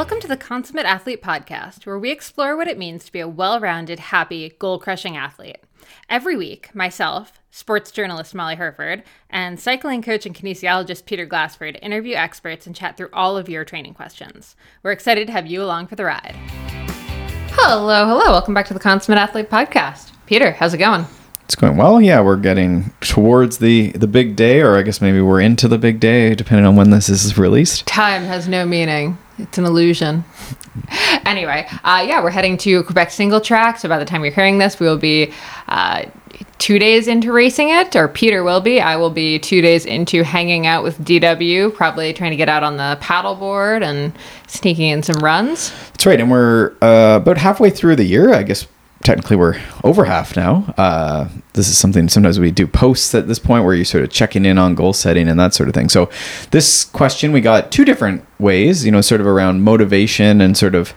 Welcome to the Consummate Athlete Podcast, where we explore what it means to be a well rounded, happy, goal crushing athlete. Every week, myself, sports journalist Molly Hurford, and cycling coach and kinesiologist Peter Glassford interview experts and chat through all of your training questions. We're excited to have you along for the ride. Hello, hello. Welcome back to the Consummate Athlete Podcast. Peter, how's it going? It's going well. Yeah, we're getting towards the the big day, or I guess maybe we're into the big day, depending on when this is released. Time has no meaning. It's an illusion. anyway, uh, yeah, we're heading to Quebec single track. So by the time you're hearing this, we will be uh, two days into racing it, or Peter will be. I will be two days into hanging out with DW, probably trying to get out on the paddleboard and sneaking in some runs. That's right, and we're uh, about halfway through the year. I guess technically we're over half now. Uh, this is something sometimes we do posts at this point where you're sort of checking in on goal setting and that sort of thing. So this question we got two different ways, you know, sort of around motivation and sort of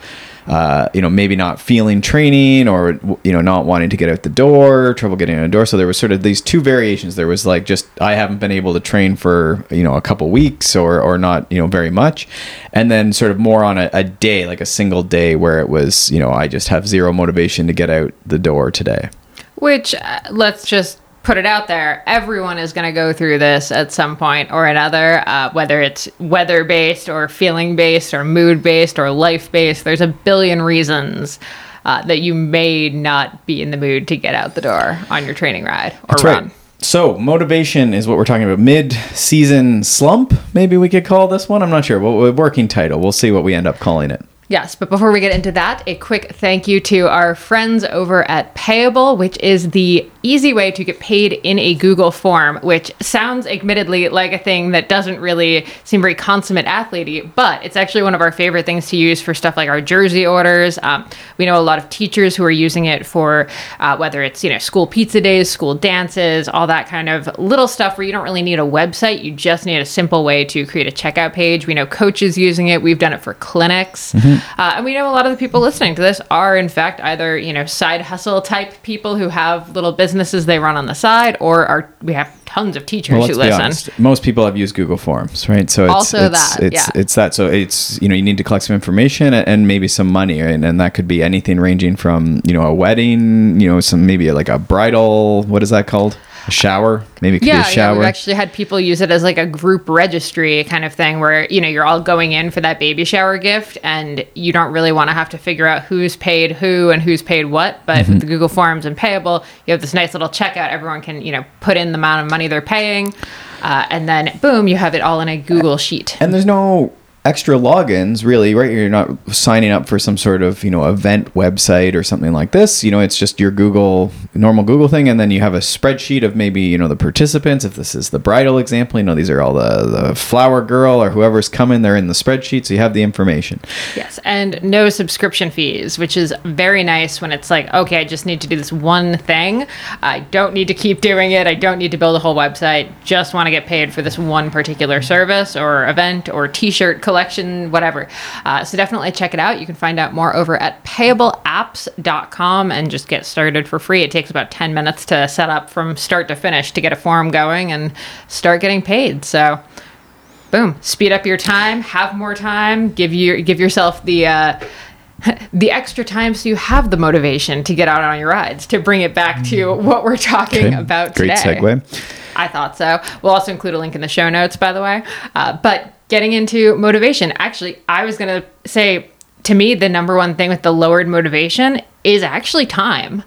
uh, you know, maybe not feeling training or, you know, not wanting to get out the door, trouble getting out the door. So there was sort of these two variations. There was like just, I haven't been able to train for, you know, a couple weeks or, or not, you know, very much. And then sort of more on a, a day, like a single day where it was, you know, I just have zero motivation to get out the door today. Which, uh, let's just put it out there everyone is going to go through this at some point or another uh, whether it's weather based or feeling based or mood based or life based there's a billion reasons uh, that you may not be in the mood to get out the door on your training ride or That's run right. So, motivation is what we're talking about. Mid season slump, maybe we could call this one. I'm not sure. Well, working title. We'll see what we end up calling it. Yes, but before we get into that, a quick thank you to our friends over at Payable, which is the easy way to get paid in a Google form, which sounds admittedly like a thing that doesn't really seem very consummate athlete but it's actually one of our favorite things to use for stuff like our jersey orders. Um, we know a lot of teachers who are using it for uh, whether it's, you know, school pizza days, school dances, all that kind of little stuff where you don't really need a website. You just need a simple way to create a checkout page. We know coaches using it. We've done it for clinics. Mm-hmm. Uh, and we know a lot of the people listening to this are, in fact, either, you know, side hustle type people who have little businesses they run on the side, or are we have tons of teachers well, who listen. Honest. Most people have used Google Forms, right? So it's, also it's, that, it's, yeah. it's that. So it's, you know, you need to collect some information and maybe some money, right? And that could be anything ranging from, you know, a wedding, you know, some maybe like a bridal, what is that called? a shower maybe it yeah, yeah we've actually had people use it as like a group registry kind of thing where you know you're all going in for that baby shower gift and you don't really want to have to figure out who's paid who and who's paid what but mm-hmm. with the google forms and payable you have this nice little checkout everyone can you know put in the amount of money they're paying uh, and then boom you have it all in a google sheet. And there's no extra logins really right? You're not signing up for some sort of you know event website or something like this. You know it's just your google normal google thing and then you have a spreadsheet of maybe you know the participants. If this is the bridal example you know these are all the the flower girl or whoever's coming they're in the spreadsheet so you have the information. Yes and no subscription fees which is very nice when it's like okay i just need to do this one thing. I don't need to keep doing it. I don't need to build a whole website. Just want to get paid for this one particular service or event or t-shirt collection, whatever. Uh, so definitely check it out. You can find out more over at payableapps.com and just get started for free. It takes about 10 minutes to set up from start to finish to get a form going and start getting paid. So boom, speed up your time, have more time, give you give yourself the uh, the extra time so you have the motivation to get out on your rides to bring it back to mm. what we're talking okay. about today. Great segue. I thought so. We'll also include a link in the show notes, by the way. Uh, but getting into motivation, actually, I was going to say to me, the number one thing with the lowered motivation is actually time.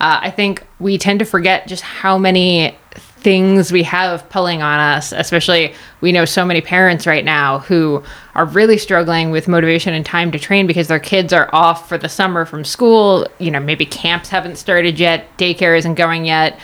Uh, I think we tend to forget just how many things we have pulling on us, especially we know so many parents right now who are really struggling with motivation and time to train because their kids are off for the summer from school. You know, maybe camps haven't started yet, daycare isn't going yet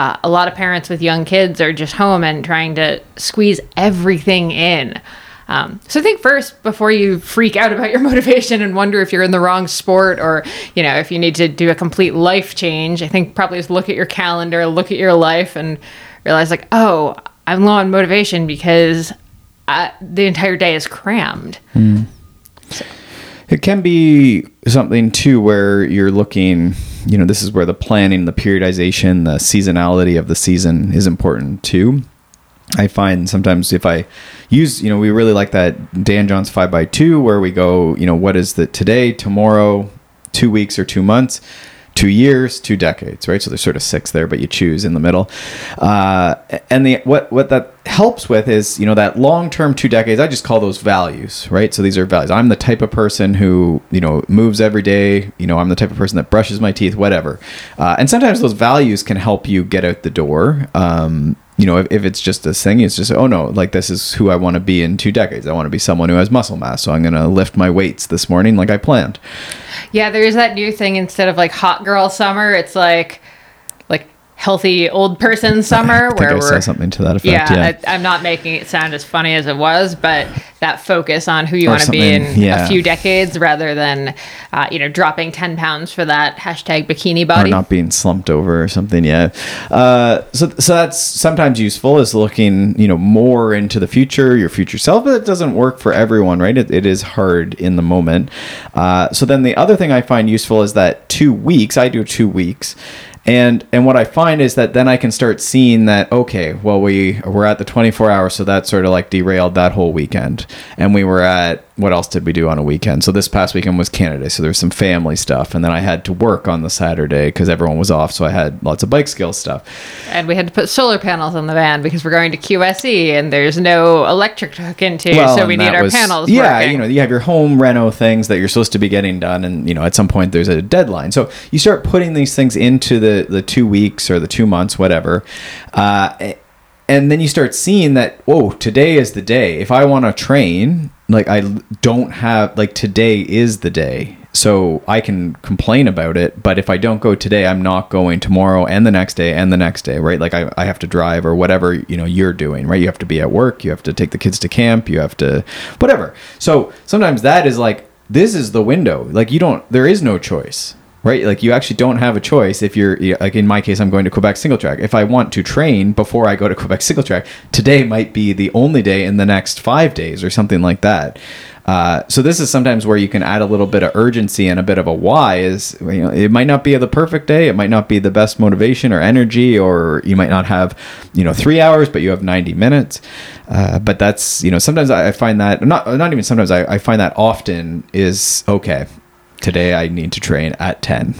uh, a lot of parents with young kids are just home and trying to squeeze everything in. Um, so I think first before you freak out about your motivation and wonder if you're in the wrong sport or you know if you need to do a complete life change. I think probably just look at your calendar, look at your life, and realize like, oh, I'm low on motivation because I, uh, the entire day is crammed. Mm. So. It can be something too where you're looking, you know, this is where the planning, the periodization, the seasonality of the season is important too. I find sometimes if I use, you know, we really like that Dan John's five by two where we go, you know, what is the today, tomorrow, two weeks or two months, two years, two decades, right? So there's sort of six there, but you choose in the middle. Uh, and the what what that helps with is, you know, that long term two decades. I just call those values, right? So these are values. I'm the type of person who, you know, moves every day. You know, I'm the type of person that brushes my teeth, whatever. Uh, and sometimes those values can help you get out the door. Um, you know, if, if it's just a thing, it's just, oh no, like this is who I want to be in two decades. I want to be someone who has muscle mass. So I'm going to lift my weights this morning like I planned. Yeah, there's that new thing instead of like hot girl summer, it's like healthy old person summer I where I we're something to that effect. yeah, Yeah. I, I'm not making it sound as funny as it was, but that focus on who you want to be in yeah. a few decades rather than, uh, you know, dropping 10 pounds for that hashtag bikini body or not being slumped over or something. Yeah. Uh, so, so that's sometimes useful is looking, you know, more into the future, your future self, but it doesn't work for everyone, right? It, it is hard in the moment. Uh, so then the other thing I find useful is that two weeks, I do two weeks. And and what I find is that then I can start seeing that okay, well we we're at the 24 hours, so that sort of like derailed that whole weekend. And we were at what else did we do on a weekend? So this past weekend was Canada, so there's some family stuff, and then I had to work on the Saturday because everyone was off, so I had lots of bike skills stuff. And we had to put solar panels on the van because we're going to QSE and there's no electric to hook into, so we need our was- panels Yeah, working. you know, you have your home reno things that you're supposed to be getting done, and you know, at some point there's a deadline. So you start putting these things into the the two weeks or the two months, whatever. Uh, and then you start seeing that whoa today is the day. If i want to train like I don't have like today is the day. So i can complain about it but if i don't go today i'm not going tomorrow and the next day and the next day right? Like i, I have to drive or whatever you know you're doing right? You have to be at work you have to take the kids to camp you have to whatever. So sometimes that is like this is the window. Like you don't there is no choice right? Like you actually don't have a choice if you're like in my case i'm going to quebec single track. If i want to train before i go to quebec single track today might be the only day in the next five days or something like that. Uh, so this is sometimes where you can add a little bit of urgency and a bit of a why is you know it might not be the perfect day. It might not be the best motivation or energy or you might not have you know three hours but you have 90 minutes. Uh, but that's you know sometimes i find that not not even sometimes I, I find that often is okay today I need to train at 10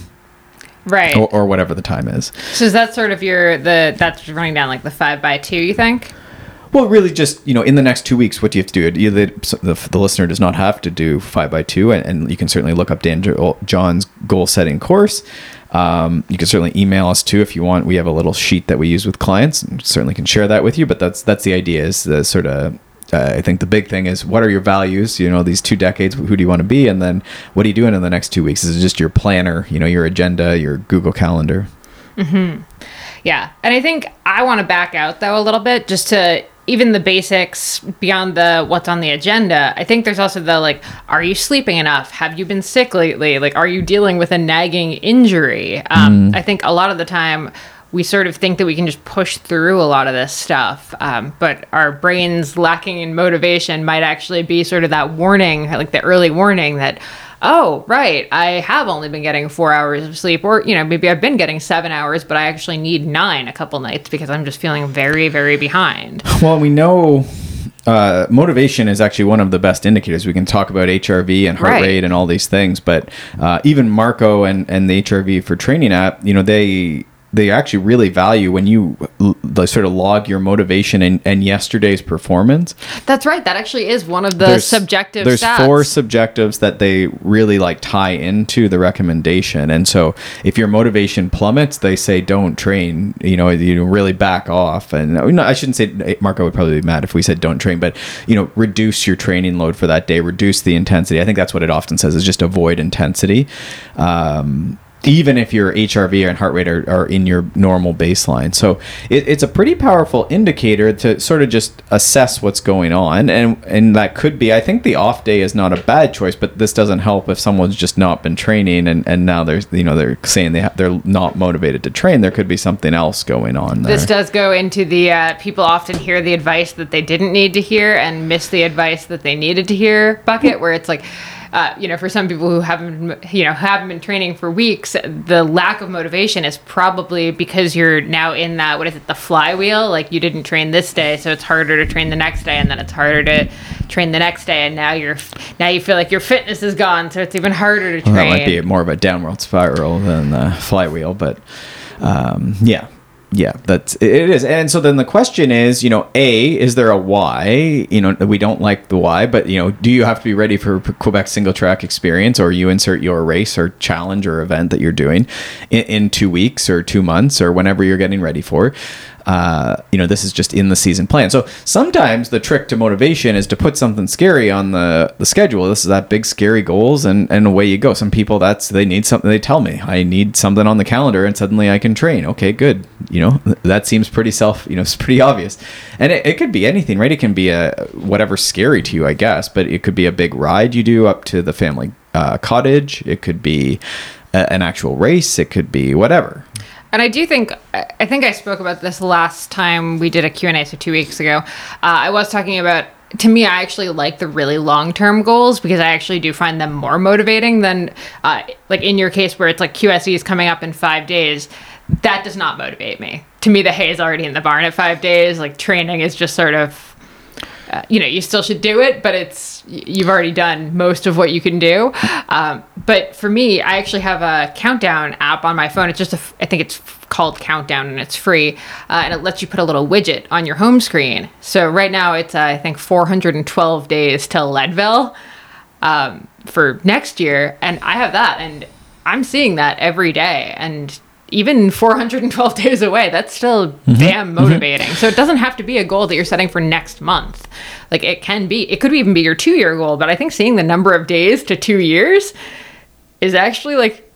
right. or, or whatever the time is. so is that sort of your, the, that's running down like the five by two, you think? Well, really just, you know, in the next two weeks, what do you have to do? The, the, the listener does not have to do five by two, and, and you can certainly look up Dan John's goal setting course. Um, you can certainly email us too if you want. We have a little sheet that we use with clients, and certainly can share that with you. But that's that's the idea. Is the sort of uh, I think the big thing is what are your values? You know, these two decades, who do you want to be? And then what are you doing in the next two weeks? Is it just your planner, you know, your agenda, your Google Calendar? Yeah. And I think I want to back out though a little bit just to even the basics beyond the what's on the agenda. I think there's also the like are you sleeping enough? Have you been sick lately? Like are you dealing with a nagging injury? Um I think a lot of the time we sort of think that we can just push through a lot of this stuff, um, but our brains lacking in motivation might actually be sort of that warning, like the early warning that, oh, right, I have only been getting four hours of sleep, or, you know, maybe I've been getting seven hours, but I actually need nine a couple nights because I'm just feeling very, very behind. Well, we know uh, motivation is actually one of the best indicators. We can talk about HRV and heart Right. rate and all these things, but uh, even Marco and, and the HRV for training app, you know, they they actually really value when you sort of log your motivation and, and yesterday's performance. That's right. That actually is one of the subjective There's stats. four subjectives that they really like tie into the recommendation, and so if your motivation plummets, they say don't train. You know, you really back off. And no, I shouldn't say Marco would probably be mad if we said don't train, but you know, reduce your training load for that day, reduce the intensity. I think that's what it often says is just avoid intensity. Um, even if your HRV and heart rate are, are in your normal baseline. So it, it's a pretty powerful indicator to sort of just assess what's going on. And, and that could be, I think the off day is not a bad choice, but this doesn't help if someone's just not been training and, and now there's, you know, they're saying they ha- they're not motivated to train. There could be something else going on there. This does go into the uh, people often hear the advice that they didn't need to hear and miss the advice that they needed to hear bucket, where it's like, uh, you know, for some people who haven't, you know, haven't been training for weeks, the lack of motivation is probably because you're now in that, what is it, the flywheel? Like you didn't train this day, so it's harder to train the next day, and then it's harder to train the next day, and now you're, now you feel like your fitness is gone, so it's even harder to train. Well, that might be more of a downward spiral than the flywheel, but um, yeah, yeah, that's it is. And so then the question is, you know, A, is there a why? You know, we don't like the why, but you know, do you have to be ready for Quebec single track experience or you insert your race or challenge or event that you're doing in, in two weeks or two months or whenever you're getting ready for? Uh, you know, this is just in the season plan. So sometimes the trick to motivation is to put something scary on the, the schedule. This is that big scary goals and, and away you go. Some people that's, they need something. They tell me I need something on the calendar and suddenly I can train. Okay, good. You know, that seems pretty self, you know, it's pretty obvious. And it, it could be anything, right? It can be a, whatever scary to you, I guess, but it could be a big ride you do up to the family uh, cottage. It could be a, an actual race. It could be whatever. And I do think I think I spoke about this last time we did a Q&A so 2 weeks ago. Uh, I was talking about to me I actually like the really long-term goals because I actually do find them more motivating than uh, like in your case where it's like QSE is coming up in 5 days. That does not motivate me. To me the hay is already in the barn at 5 days. Like training is just sort of uh, you know, you still should do it, but it's you've already done most of what you can do. Um, but for me, I actually have a countdown app on my phone. It's just a, I think it's called Countdown, and it's free, uh, and it lets you put a little widget on your home screen. So right now, it's uh, I think 412 days till Leadville um, for next year, and I have that, and I'm seeing that every day, and even 412 days away, that's still mm-hmm. damn mm-hmm. motivating. Mm-hmm. So it doesn't have to be a goal that you're setting for next month. Like it can be, it could even be your two year goal, but I think seeing the number of days to two years is actually like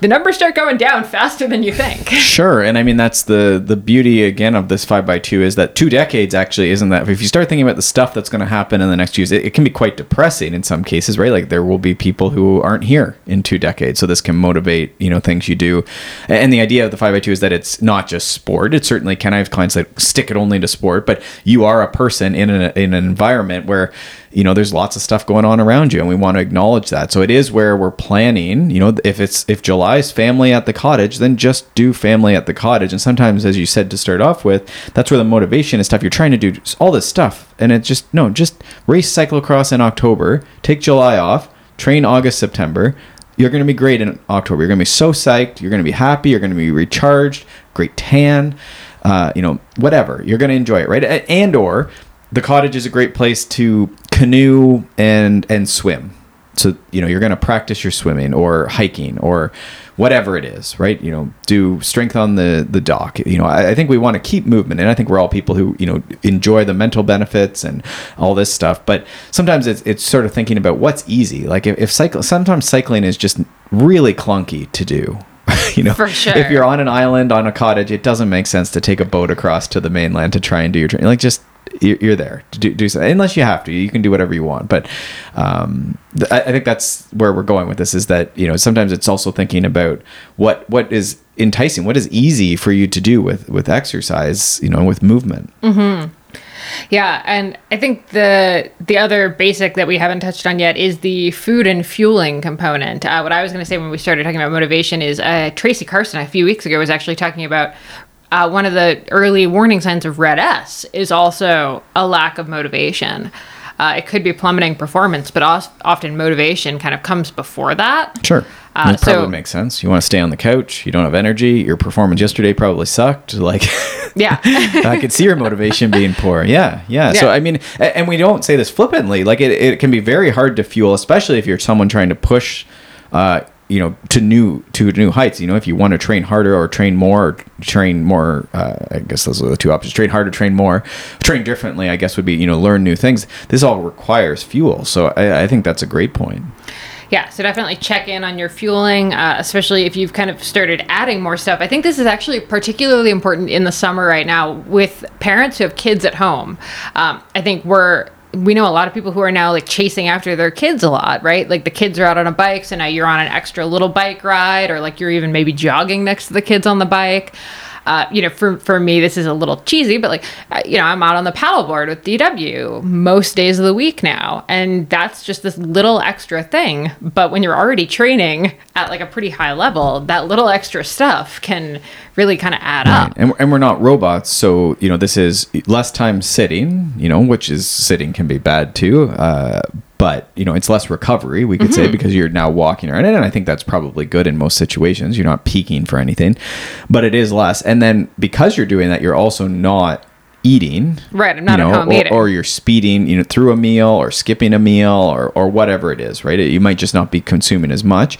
the numbers start going down faster than you think. Sure, and I mean that's the the beauty again of this five by two is that two decades actually isn't that. If you start thinking about the stuff that's going to happen in the next years, it, it, can be quite depressing in some cases, right? Like there will be people who aren't here in two decades, so this can motivate you know things you do. And the idea of the five by two is that it's not just sport. It certainly can. I have clients that stick it only to sport, but you are a person in an in an environment where you know there's lots of stuff going on around you and we want to acknowledge that. So it is where we're planning you know if it's if july's family at the cottage then just do family at the cottage. And sometimes as you said to start off with that's where the motivation is stuff. You're trying to do all this stuff and it's just no just race cyclocross in october take july off train august september. You're going to be great in october. You're going to be so psyched. You're going to be happy. You're going to be recharged. Great tan uh, you know whatever. You're going to enjoy it right? And or the cottage is a great place to canoe and and swim. So you know you're going to practice your swimming or hiking or whatever it is, right? You know, do strength on the the dock. You know, I, I think we want to keep movement, and I think we're all people who you know enjoy the mental benefits and all this stuff. But sometimes it's it's sort of thinking about what's easy. Like if, if cycle, sometimes cycling is just really clunky to do. you know, sure. if you're on an island on a cottage, it doesn't make sense to take a boat across to the mainland to try and do your training. Like just you're there to do, do something unless you have to you can do whatever you want but um, th- I think that's where we're going with this is that you know sometimes it's also thinking about what what is enticing what is easy for you to do with with exercise you know with movement mm-hmm. Yeah, and I think the the other basic that we haven't touched on yet is the food and fueling component. Uh, what I was going to say when we started talking about motivation is uh, Tracy Carson a few weeks ago was actually talking about uh, one of the early warning signs of RED-S is also a lack of motivation. Uh, it could be plummeting performance, but often motivation kind of comes before that. Sure. Uh, it probably so, makes sense. You want to stay on the couch. You don't have energy. Your performance yesterday probably sucked. Like, yeah, I could see your motivation being poor. Yeah, yeah, yeah. So I mean, and we don't say this flippantly. Like, it, it can be very hard to fuel, especially if you're someone trying to push uh, you know to new to new heights you know if you want to train harder or train more or train more uh, i guess those are the two options train harder train more train differently i guess would be you know learn new things this all requires fuel so i, I think that's a great point yeah, so definitely check in on your fueling, uh, especially if you've kind of started adding more stuff. I think this is actually particularly important in the summer right now with parents who have kids at home. Um, I think we're we know a lot of people who are now like chasing after their kids a lot, right? Like the kids are out on a bike, so now you're on an extra little bike ride, or like you're even maybe jogging next to the kids on the bike. Uh, you know, for, for me, this is a little cheesy, but like, uh, you know, I'm out on the paddleboard with DW most days of the week now. And that's just this little extra thing. But when you're already training at like a pretty high level, that little extra stuff can really kind of add up. And, and we're not robots, so you know this is less time sitting. You know, which is sitting can be bad too. Uh, but you know, it's less recovery. We could say mm-hmm. because you're now walking around, and I think that's probably good in most situations. You're not peaking for anything, but it is less. And then because you're doing that, you're also not eating Right, I'm not you know, home or, eating. or you're speeding you know through a meal or skipping a meal or or whatever it is right you might just not be consuming as much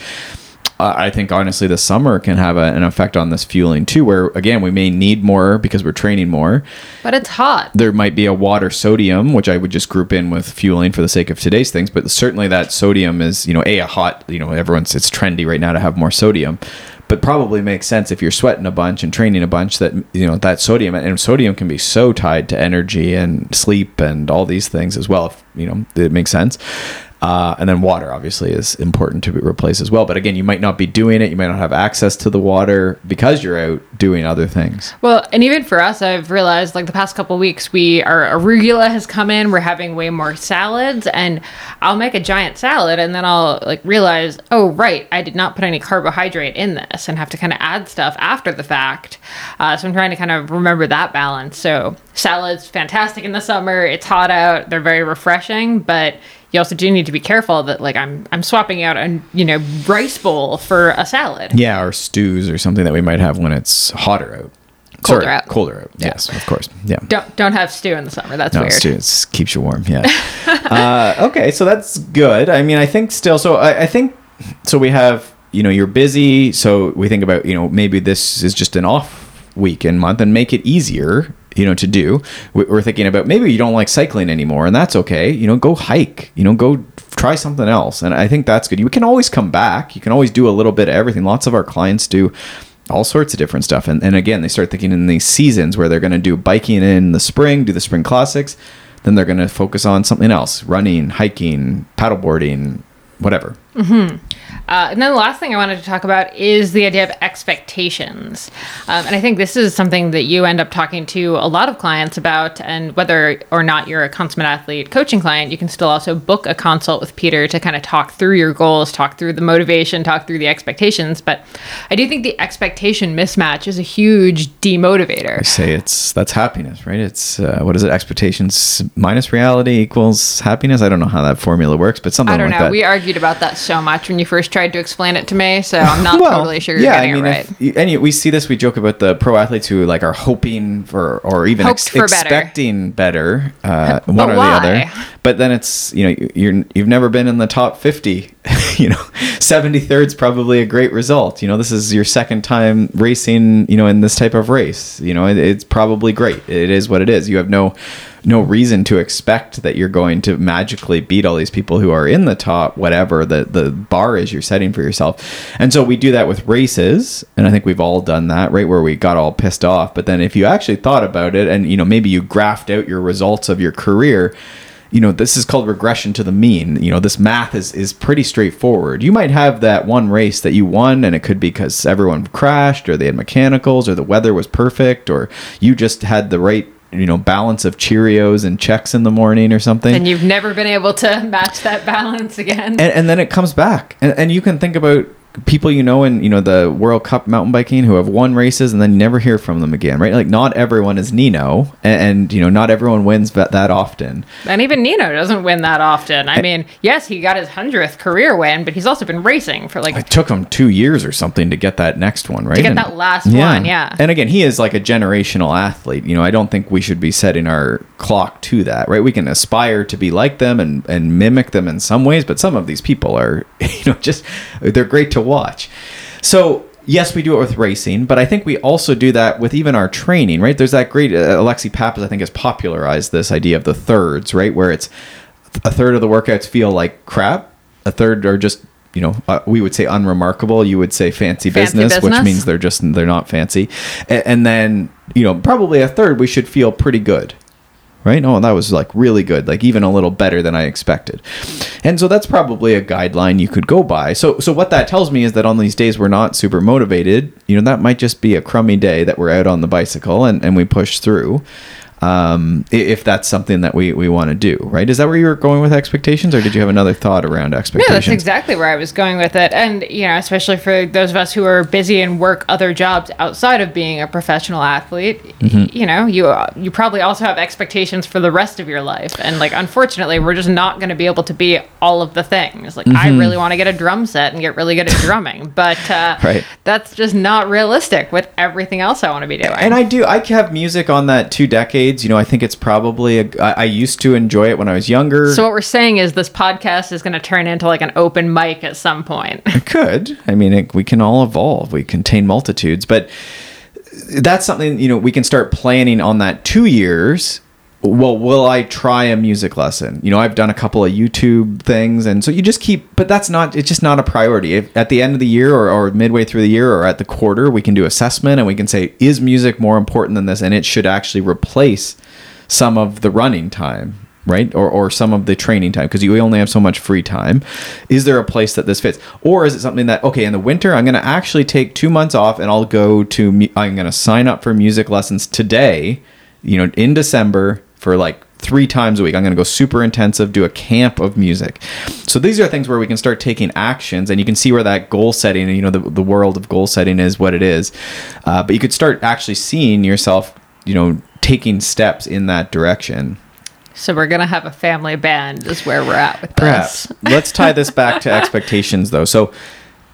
uh, I think honestly, the summer can have a, an effect on this fueling too. Where again, we may need more because we're training more. But it's hot. There might be a water sodium, which I would just group in with fueling for the sake of today's things. But certainly, that sodium is you know a, a hot. You know, everyone's it's trendy right now to have more sodium. But probably makes sense if you're sweating a bunch and training a bunch that you know that sodium and sodium can be so tied to energy and sleep and all these things as well. If you know it makes sense. Uh, and then water obviously is important to replace as well. But again, you might not be doing it. You might not have access to the water because you're out doing other things. Well, and even for us, I've realized like the past couple weeks, we our arugula has come in. We're having way more salads, and I'll make a giant salad, and then I'll like realize, oh right, I did not put any carbohydrate in this, and have to kind of add stuff after the fact. Uh, so I'm trying to kind of remember that balance. So salads fantastic in the summer. It's hot out. They're very refreshing, but you also do need to be careful that like I'm I'm swapping out a you know rice bowl for a salad. Yeah, or stews or something that we might have when it's hotter out. Colder out. Colder out. Yes, of course. Yeah. Don't don't have stew in the summer. That's No, weird. it's keeps you warm. Yeah. uh, okay, so that's good. I mean, I think still. So I, I think so. We have you know you're busy, so we think about you know maybe this is just an off week and month, and make it easier. You know, to do. We- We're thinking about maybe you don't like cycling anymore, and that's okay. You know, go hike. You know, go try something else, and I think that's good. You can always come back. You can always do a little bit of everything. Lots of our clients do all sorts of different stuff. And, and again, they start thinking in these seasons where they're going to do biking in the spring, do the spring classics. Then they're going to focus on something else running, hiking, paddleboarding, whatever. Uh, and then the last thing I wanted to talk about is the idea of expectations. Um, and I think this is something that you end up talking to a lot of clients about. And whether or not you're a consummate athlete coaching client, you can still also book a consult with Peter to kind of talk through your goals, talk through the motivation, talk through the expectations. But I do think the expectation mismatch is a huge demotivator. I say it's that's happiness, right? It's uh, what is it? Expectations minus reality equals happiness. I don't know how that formula works, but something I don't like know. that. We argued about that so much when you first tried to explain it to me, so I'm not totally sure you're getting it right. if and we see this. We joke about the pro athletes who like are hoping for, or even ex- for expecting better, uh, one or why? the other. But then it's you know you- you're you've never been in the top fifty. you know, 73rd is probably a great result. You know, this is your second time racing. You know, in this type of race. You know, it, it's probably great. It is what it is. You have no no reason to expect that you're going to magically beat all these people who are in the top whatever the the bar is you're setting for yourself. And so we do that with races and i think we've all done that right where we got all pissed off. But then if you actually thought about it and you know maybe you graphed out your results of your career you know this is called regression to the mean. You know this math is is pretty straightforward. You might have that one race that you won and it could be because everyone crashed or they had mechanicals or the weather was perfect or you just had the right you know balance of cheerios and Chex in the morning or something And you've never been able to match that balance again. and, and then it comes back and, and you can think about people you know in you know the world cup mountain biking who have won races and then you never hear from them again right like not everyone is nino and, and you know not everyone wins that, that often And even Nino doesn't win that often. I mean, yes, he got his hundredth career win, but he's also been racing for like it took him two years or something to get that next one right to get And- that last one. Yeah. and again he is like a generational athlete you know i don't think we should be setting our clock to that right we can aspire to be like them and and mimic them in some ways but some of these people are you know just they're great to watch. So yes we do it with racing but i think we also do that with even our training right? There's that great uh, alexi pappas i think has popularized this idea of the thirds right? Where it's a third of the workouts feel like crap. A third are just you know uh, we would say unremarkable. You would say fancy, Fancy business, which means they're just they're not fancy. And, and then you know probably a third we should feel pretty good right? Oh that was like really good like even a little better than i expected. And so that's probably a guideline you could go by. So so what that tells me is that on these days we're not super motivated, you know, that might just be a crummy day that we're out on the bicycle and, and we push through um, if that's something that we, we want to do, right? Is that where you were going with expectations, or did you have another thought around No, expectations? that's exactly where I was going with it. And, you know, especially for those of us who are busy and work other jobs outside of being a professional athlete, Mm-hmm. you know, you you probably also have expectations for the rest of your life. And like unfortunately, we're just not going to be able to be all of the things. Like I Mm-hmm. really want to get a drum set and get really good at drumming, but uh, Right. that's just not realistic with everything else I want to be doing. and I do. I have music on that two decades. You know, I think it's probably. A, I, I used to enjoy it when I was younger. so what we're saying is this podcast is going to turn into like an open mic at some point. It could. I mean, it, we can all evolve. We contain multitudes, but that's something you know we can start planning on that two years. Well, will I try a music lesson? You know, I've done a couple of YouTube things, and so you just keep. But that's not. It's just not a priority. If at the end of the year, or, or midway through the year, or at the quarter, we can do assessment, and we can say, is music more important than this? And it should actually replace some of the running time right or, or some of the training time because you only have so much free time is there a place that this fits or is it something that okay in the winter i'm going to actually take two months off and i'll go to i'm going to sign up for music lessons today you know in december for like three times a week i'm going to go super intensive do a camp of music so these are things where we can start taking actions and you can see where that goal setting you know the, the world of goal setting is what it is uh, but you could start actually seeing yourself you know taking steps in that direction So we're gonna have a family band is where we're at with Perhaps. this. Let's tie this back to expectations, though. So,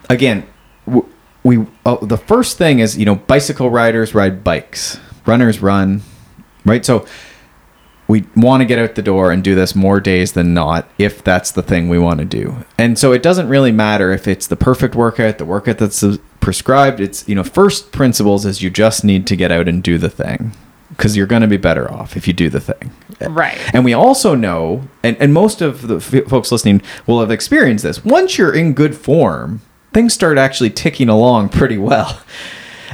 again, w- we oh, the first thing is you know bicycle riders ride bikes, runners run, right? So we want to get out the door and do this more days than not if that's the thing we want to do. And so it doesn't really matter if it's the perfect workout, the workout that's prescribed. It's you know first principles is you just need to get out and do the thing because you're going to be better off if you do the thing. Right. And we also know, and, and most of the f- folks listening will have experienced this. Once you're in good form, things start actually ticking along pretty well.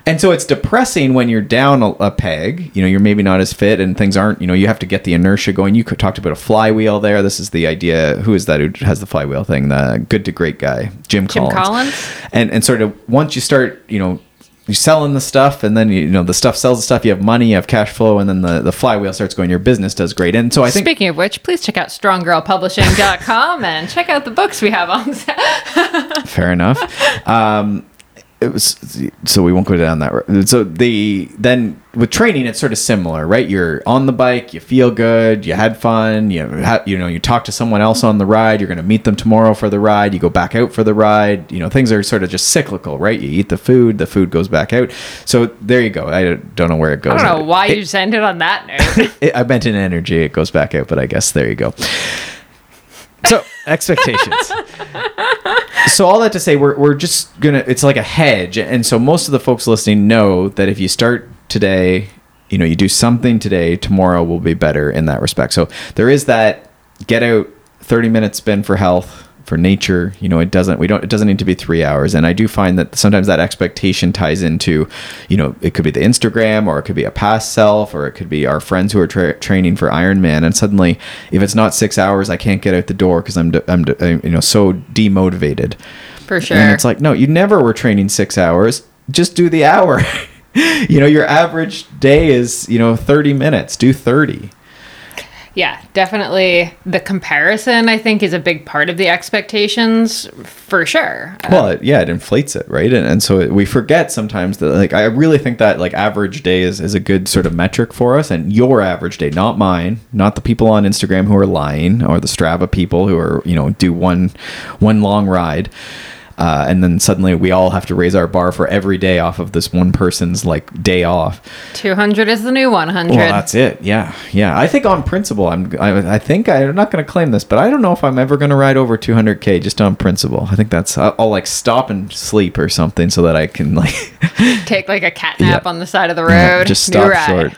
And so it's depressing when you're down a, a peg. You know, you're maybe not as fit, and things aren't. You know, you have to get the inertia going. You could talked about a flywheel there. This is the idea. Who is that who has the flywheel thing? The good to great guy, Jim, Collins. Jim Collins. Collins? And and sort of once you start, you know, you're selling the stuff, and then you know the stuff sells the stuff. You have money, you have cash flow, and then the the flywheel starts going. Your business does great. And so I think Speaking of which, please check out stronggirlpublishing.com and check out the books we have on Fair enough. Um, it was so we won't go down that road. So the then with training, it's sort of similar, right? You're on the bike, you feel good, you had fun, you ha- you know you talk to someone else on the ride. You're going to meet them tomorrow for the ride. You go back out for the ride. You know things are sort of just cyclical, right? You eat the food, the food goes back out. So there you go. I don't know where it goes. I don't know why It- you just ended on that note. it, I meant in energy. It goes back out, but I guess there you go. So expectations. So all that to say, we're we're just gonna. It's like a hedge, and so most of the folks listening know that if you start today, you know, you do something today, tomorrow will be better in that respect. So there is that get out, thirty minutes spin for health for nature you know it doesn't we don't it doesn't need to be three hours. And i do find that sometimes that expectation ties into you know it could be the instagram or it could be a past self or it could be our friends who are tra- training for ironman. And suddenly if it's not six hours i can't get out the door because i'm, de- I'm de- I'm, you know so demotivated. For sure. and it's like no you never were training six hours. Just do the hour. You know your average day is you know 30 minutes. Do 30 yeah, definitely the comparison, I think, is a big part of the expectations for sure. Well, it, yeah, it inflates it, right? And, and so we forget sometimes that, like, I really think that, like, average day is, is a good sort of metric for us. And your average day, not mine, not the people on Instagram who are lying or the Strava people who are, you know, do one one long ride. Uh, and then suddenly we all have to raise our bar for every day off of this one person's like day off. 200 is the new 100. Well, that's it. Yeah, yeah. I think on principle, I'm. I, I think I'm not going to claim this, but I don't know if I'm ever going to ride over 200k just on principle. I think that's. I'll, I'll like stop and sleep or something so that I can like Take like a cat nap Yeah. on the side of the road. just stop short.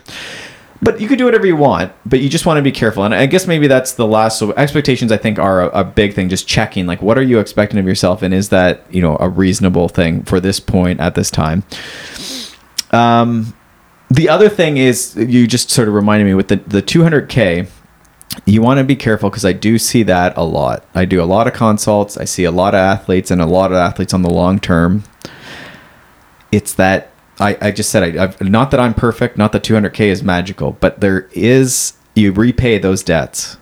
But you could do whatever you want, but you just want to be careful. And I guess maybe that's the last. So expectations, I think, are a, a big thing. Just checking, like, what are you expecting of yourself, and is that you know a reasonable thing for this point at this time. Um, the other thing is you just sort of reminded me with the the 200k you want to be careful because I do see that a lot. I do a lot of consults. I see a lot of athletes and a lot of athletes on the long term. It's that I, I just said I, I've, not that I'm perfect, not that 200k is magical, but there is you repay those debts.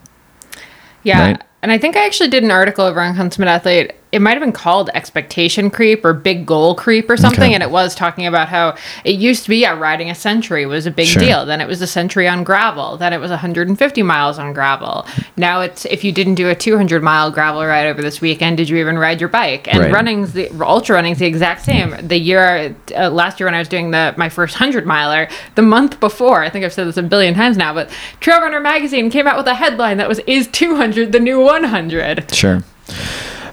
Yeah. Right. And I think I actually did an article over on Consummate Athlete it might have been called expectation creep or big goal creep or something Okay. and it was talking about how it used to be yeah riding a century was a big Sure. deal then it was a century on gravel then it was 150 miles on gravel now it's if you didn't do a 200 mile gravel ride over this weekend did you even ride your bike and Right. running's the ultra running's the exact same the year uh, last year when i was doing the my first 100 miler the month before i think i've said this a billion times now but trail runner magazine came out with a headline that was is 200 the new 100 Sure.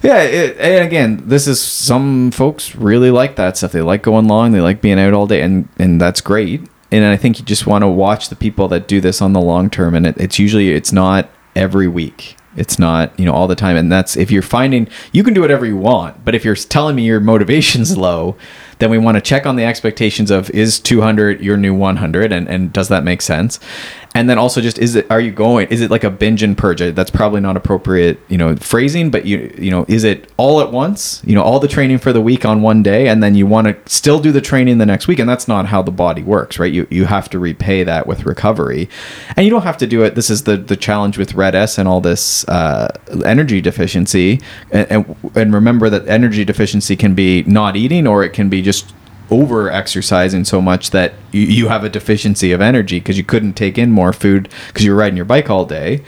Yeah, it, and again, this is some folks really like that stuff. They like going long, they like being out all day, and and that's great. And I think you just want to watch the people that do this on the long term, and it, it's usually it's not every week. It's not you know all the time, and that's if you're finding you can do whatever you want, but if you're telling me your motivation's low, then we want to check on the expectations of is 200 your new 100, and and does that make sense? And then also just is it are you going is it like a binge and purge? That's probably not appropriate, you know, phrasing, but you you know, is it all at once? You know, all the training for the week on one day and then you want to still do the training the next week and that's not how the body works, right? You you have to repay that with recovery. And you don't have to do it. This is the the challenge with RED-S and all this uh, energy deficiency and, and and remember that energy deficiency can be not eating or it can be just over exercising so much that you, you have a deficiency of energy because you couldn't take in more food because you're riding your bike all day.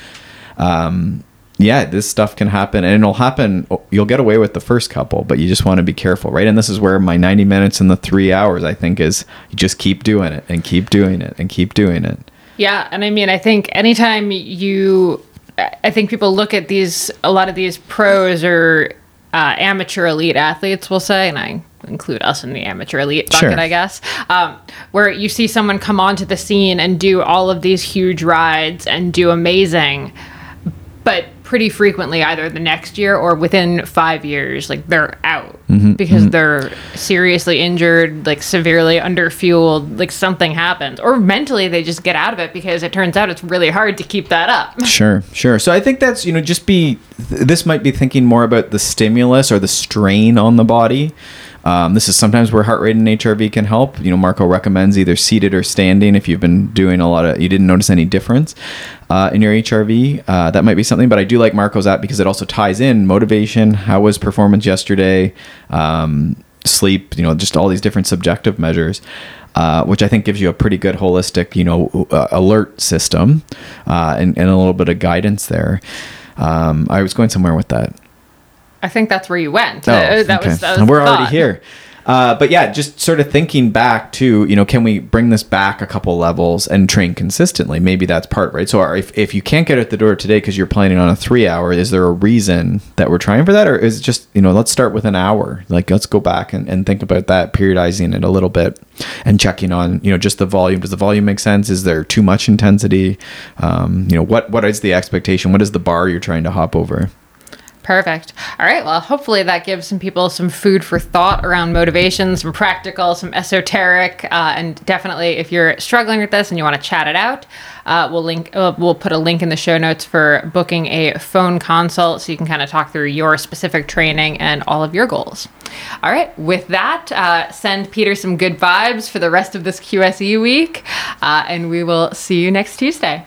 Um, yeah, this stuff can happen and it'll happen. You'll get away with the first couple, but you just want to be careful, right? And this is where my 90 minutes and the three hours, I think, is you just keep doing it and keep doing it and keep doing it. Yeah, and I mean, I think anytime you, I think people look at these, a lot of these pros or uh, amateur elite athletes, will say, and I include us in the amateur elite bucket, Sure. I guess, um, where you see someone come onto the scene and do all of these huge rides and do amazing, but pretty frequently either the next year or within five years like they're out mm-hmm, because mm-hmm. they're seriously injured like severely underfueled like something happens or mentally they just get out of it because it turns out it's really hard to keep that up Sure, sure. So I think that's, you know, just be, th- this might be thinking more about the stimulus or the strain on the body. Um, this is sometimes where heart rate and HRV can help. You know, Marco recommends either seated or standing if you've been doing a lot of, you didn't notice any difference uh, in your HRV. Uh, that might be something, but I do like Marco's app because it also ties in motivation. How was performance yesterday? Um, sleep, you know, just all these different subjective measures. Uh, which I think gives you a pretty good holistic, you know, uh, alert system uh, and, and a little bit of guidance there. Um, I was going somewhere with that. I think that's where you went Oh, Uh, that okay. was, that was And we're already thought. here. Uh, but yeah, just sort of thinking back to, you know, can we bring this back a couple levels and train consistently? Maybe that's part, right? So are- if, if you can't get at the door today because you're planning on a three hour, is there a reason that we're trying for that? Or is it just, you know, let's start with an hour. Like, let's go back and, and think about that, periodizing it a little bit and checking on, you know, just the volume. Does the volume make sense? Is there too much intensity? Um, you know, what, what is the expectation? What is the bar you're trying to hop over? Perfect. All right. Well, hopefully that gives some people some food for thought around motivation, some practical, some esoteric, uh, and definitely if you're struggling with this and you want to chat it out, uh, we'll link. Uh, we'll put a link in the show notes for booking a phone consult so you can kind of talk through your specific training and all of your goals. All right. With that, uh, send Peter some good vibes for the rest of this QSE week, uh, and we will see you next Tuesday.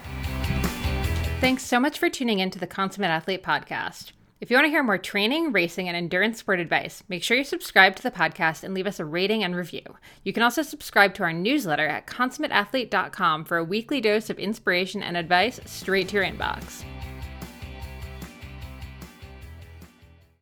Thanks so much for tuning in to the Consummate Athlete podcast. If you want to hear more training, racing, and endurance sport advice, make sure you subscribe to the podcast and leave us a rating and review. You can also subscribe to our newsletter at consummateathlete.com for a weekly dose of inspiration and advice straight to your inbox.